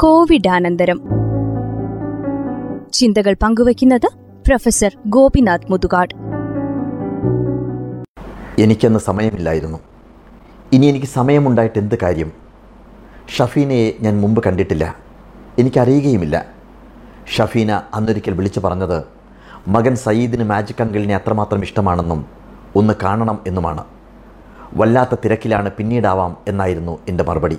കോവിഡാനന്തരം. ചിന്തകൾ പങ്കുവയ്ക്കുന്നത് പ്രൊഫസർ ഗോപിനാഥ് മുതുകാട്. എനിക്കന്ന് സമയമില്ലായിരുന്നു. ഇനി എനിക്ക് സമയമുണ്ടായിട്ട് എന്ത് കാര്യം? ഷഫീനയെ ഞാൻ മുമ്പ് കണ്ടിട്ടില്ല. എനിക്കറിയുകയുമില്ല. ഷഫീന അന്നൊരിക്കൽ വിളിച്ചു പറഞ്ഞത് മകൻ സയ്യിദിന് മാജിക് അങ്കിളിനെ അത്രമാത്രം ഇഷ്ടമാണെന്നും ഒന്ന് കാണണം എന്നുമാണ്. വല്ലാത്ത തിരക്കിലാണ് പിന്നീടാവാം എന്നായിരുന്നു എന്റെ മറുപടി.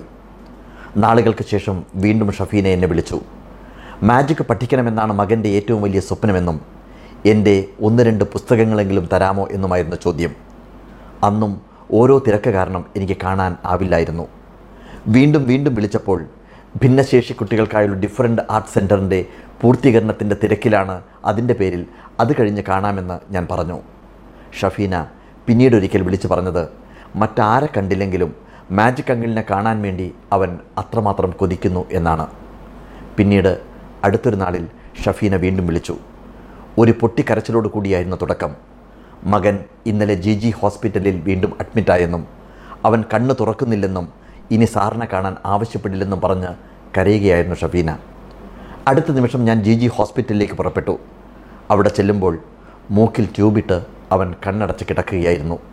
നാളുകൾക്ക് ശേഷം വീണ്ടും ഷഫീനെ എന്നെ വിളിച്ചു. മാജിക് പഠിക്കണമെന്നാണ് മകന്റെ ഏറ്റവും വലിയ സ്വപ്നമെന്നും എന്റെ ഒന്ന് രണ്ട് പുസ്തകങ്ങളെങ്കിലും തരാമോ എന്നുമായിരുന്നു ചോദ്യം. അന്നും ഓരോ തിരക്ക് കാരണം എനിക്ക് കാണാൻ ആവില്ലായിരുന്നു. വീണ്ടും വീണ്ടും വിളിച്ചപ്പോൾ ഭിന്നശേഷി കുട്ടികൾക്കായുള്ള ഡിഫറന്റ് ആർട്ട് സെന്ററിന്റെ പൂർത്തീകരണത്തിന്റെ തിരക്കിലാണ് അതിന്റെ പേരിൽ അത് കഴിഞ്ഞ് കാണാമെന്ന് ഞാൻ പറഞ്ഞു. ഷഫീന പിന്നീടൊരിക്കൽ വിളിച്ചു പറഞ്ഞത് മറ്റാരെ കണ്ടില്ലെങ്കിലും മാജിക് അങ്കിളിനെ കാണാൻ വേണ്ടി അവൻ അത്രമാത്രം കൊതിക്കുന്നു എന്നാണ്. പിന്നീട് അടുത്തൊരു നാളിൽ ഷഫീനെ വീണ്ടും വിളിച്ചു. ഒരു പൊട്ടിക്കരച്ചിലോട് കൂടിയായിരുന്നു തുടക്കം. മകൻ ഇന്നലെ ജി ജി ഹോസ്പിറ്റലിൽ വീണ്ടും അഡ്മിറ്റായെന്നും അവൻ കണ്ണു തുറക്കുന്നില്ലെന്നും ഇനി സാറിനെ കാണാൻ ആവശ്യപ്പെടില്ലെന്നും പറഞ്ഞ് കരയുകയായിരുന്നു ഷഫീന. അടുത്ത നിമിഷം ഞാൻ ജി ജി ഹോസ്പിറ്റലിലേക്ക് പുറപ്പെട്ടു. അവിടെ ചെല്ലുമ്പോൾ മൂക്കിൽ ട്യൂബിട്ട് അവൻ കണ്ണടച്ച് കിടക്കുകയായിരുന്നു.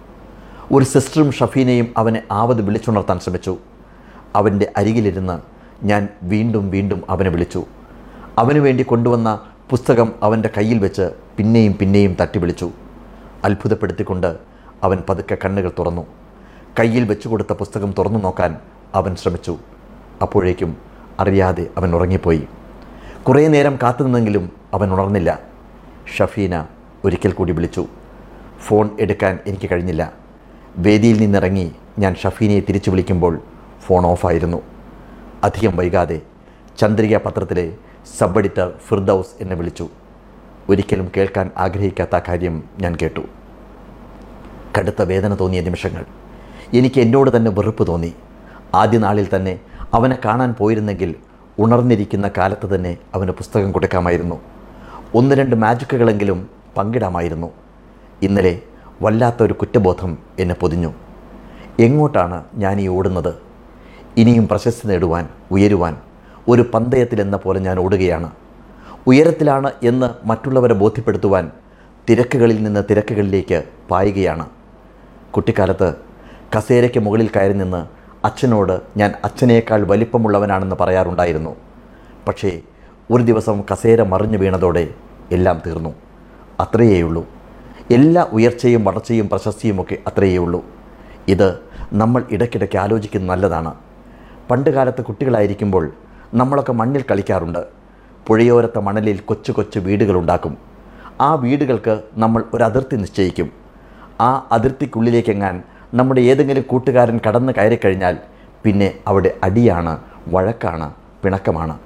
ഒരു സിസ്റ്ററും ഷഫീനയും അവനെ ആവത് വിളിച്ചുണർത്താൻ ശ്രമിച്ചു. അവന്റെ അരികിലിരുന്ന് ഞാൻ വീണ്ടും വീണ്ടും അവനെ വിളിച്ചു. അവന് വേണ്ടി കൊണ്ടുവന്ന പുസ്തകം അവന്റെ കയ്യിൽ വെച്ച് പിന്നെയും പിന്നെയും തട്ടി വിളിച്ചു അത്ഭുതപ്പെടുത്തിക്കൊണ്ട് അവൻ പതുക്കെ കണ്ണുകൾ തുറന്നു. കയ്യിൽ വെച്ചു കൊടുത്ത പുസ്തകം തുറന്നു നോക്കാൻ അവൻ ശ്രമിച്ചു. അപ്പോഴേക്കും അറിയാതെ അവൻ ഉറങ്ങിപ്പോയി. കുറേ നേരം കാത്തുനിന്നെങ്കിലും അവൻ ഉണർന്നില്ല. ഷഫീന ഒരിക്കൽ കൂടി വിളിച്ചു. ഫോൺ എടുക്കാൻ എനിക്ക് കഴിഞ്ഞില്ല. വേദിയിൽ നിന്നിറങ്ങി ഞാൻ ഷഫീനയെ തിരിച്ചു വിളിക്കുമ്പോൾ ഫോൺ ഓഫായിരുന്നു. അധികം വൈകാതെ ചന്ദ്രിക പത്രത്തിലെ സബ് എഡിറ്റർ ഫിർദൌസ് എന്നെ വിളിച്ചു. ഒരിക്കലും കേൾക്കാൻ ആഗ്രഹിക്കാത്ത കാര്യം ഞാൻ കേട്ടു. കടുത്ത വേദന തോന്നിയ നിമിഷങ്ങൾ. എനിക്ക് എന്നോട് തന്നെ വെറുപ്പ് തോന്നി. ആദ്യ നാളിൽ തന്നെ അവനെ കാണാൻ പോയിരുന്നെങ്കിൽ ഉണർന്നിരിക്കുന്ന കാലത്ത് തന്നെ അവന് പുസ്തകം കൊടുക്കാമായിരുന്നു. ഒന്ന് രണ്ട് മാജിക്കുകളെങ്കിലും പങ്കിടാമായിരുന്നു. ഇന്നലെ വല്ലാത്തൊരു കുറ്റബോധം എന്നെ പൊതിഞ്ഞു. എങ്ങോട്ടാണ് ഞാൻ ഈ ഓടുന്നത്? ഇനിയും പ്രശസ്തി നേടുവാൻ ഉയരുവാൻ ഒരു പന്തയത്തിലെന്ന പോലെ ഞാൻ ഓടുകയാണ്. ഉയരത്തിലാണ് എന്ന് മറ്റുള്ളവരെ ബോധ്യപ്പെടുത്തുവാൻ തിരക്കുകളിൽ നിന്ന് തിരക്കുകളിലേക്ക് പായുകയാണ്. കുട്ടിക്കാലത്ത് കസേരയ്ക്ക് മുകളിൽ കയറി നിന്ന് അച്ഛനോട് ഞാൻ അച്ഛനേക്കാൾ വലിപ്പമുള്ളവനാണെന്ന് പറയാറുണ്ടായിരുന്നു. പക്ഷേ ഒരു ദിവസം കസേര മറിഞ്ഞു വീണതോടെ എല്ലാം തീർന്നു. അത്രയേയുള്ളൂ. എല്ലാ ഉയർച്ചയും വളർച്ചയും പ്രശസ്തിയുമൊക്കെ അത്രയേ ഉള്ളൂ. ഇത് നമ്മൾ ഇടയ്ക്കിടയ്ക്ക് ആലോചിക്കുന്നത് നല്ലതാണ്. പണ്ട് കാലത്ത് കുട്ടികളായിരിക്കുമ്പോൾ നമ്മളൊക്കെ മണ്ണിൽ കളിക്കാറുണ്ട്. പുഴയോരത്തെ മണലിൽ കൊച്ചു കൊച്ചു വീടുകളുണ്ടാക്കും ആ വീടുകൾക്ക് നമ്മൾ ഒരു അതിർത്തി നിശ്ചയിക്കും. ആ അതിർത്തിക്കുള്ളിലേക്കെങ്ങാൻ നമ്മുടെ ഏതെങ്കിലും കൂട്ടുകാരൻ കടന്നു കയറിക്കഴിഞ്ഞാൽ പിന്നെ അവിടെ അടിയാണ് വഴക്കാണ് പിണക്കമാണ്.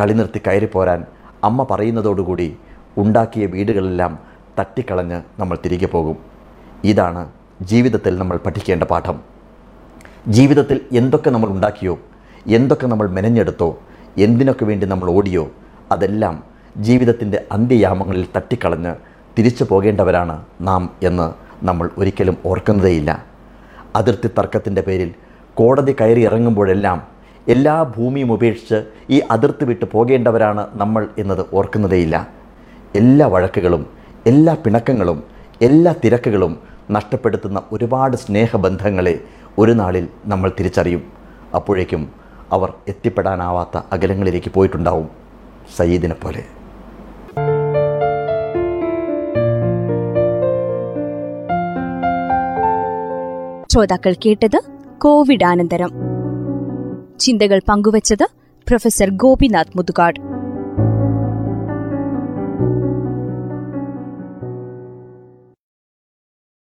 കളി നിർത്തി കയറിപ്പോരാൻ അമ്മ പറയുന്നതോടുകൂടി ഉണ്ടാക്കിയ വീടുകളെല്ലാം തട്ടിക്കളഞ്ഞ് നമ്മൾ തിരികെ പോകും. ഇതാണ് ജീവിതത്തിൽ നമ്മൾ പഠിക്കേണ്ട പാഠം. ജീവിതത്തിൽ എന്തൊക്കെ നമ്മൾ ഉണ്ടാക്കിയോ എന്തൊക്കെ നമ്മൾ മെനഞ്ഞെടുത്തോ എന്തിനൊക്കെ വേണ്ടി നമ്മൾ ഓടിയോ അതെല്ലാം ജീവിതത്തിന്റെ അന്ത്യയാമങ്ങളിൽ തട്ടിക്കളഞ്ഞ് തിരിച്ചു പോകേണ്ടവരാണ് നാം എന്ന് നമ്മൾ ഒരിക്കലും ഓർക്കുന്നതേയില്ല. അതിർത്തി തർക്കത്തിന്റെ പേരിൽ കോടതി കയറി ഇറങ്ങുമ്പോഴെല്ലാം എല്ലാ ഭൂമിയും ഉപേക്ഷിച്ച് ഈ അതിർത്തി വിട്ട് പോകേണ്ടവരാണ് നമ്മൾ എന്നത് ഓർക്കുന്നതേയില്ല. എല്ലാ വഴക്കുകളും എല്ലാ പിണക്കങ്ങളും എല്ലാ തിരക്കുകളും നഷ്ടപ്പെടുത്തുന്ന ഒരുപാട് സ്നേഹബന്ധങ്ങളെ ഒരു നാളിൽ നമ്മൾ തിരിച്ചറിയും. അപ്പോഴേക്കും അവർ എത്തിപ്പെടാനാവാത്ത അകലങ്ങളിലേക്ക് പോയിട്ടുണ്ടാവും. സയ്യിദിനെ പോലെ ശ്രോതാക്കൾ കേട്ടത് കോവിഡ് കോവിഡാനന്തരം. ചിന്തകൾ പങ്കുവച്ചത് പ്രൊഫസർ ഗോപിനാഥ് മുതുകാട്.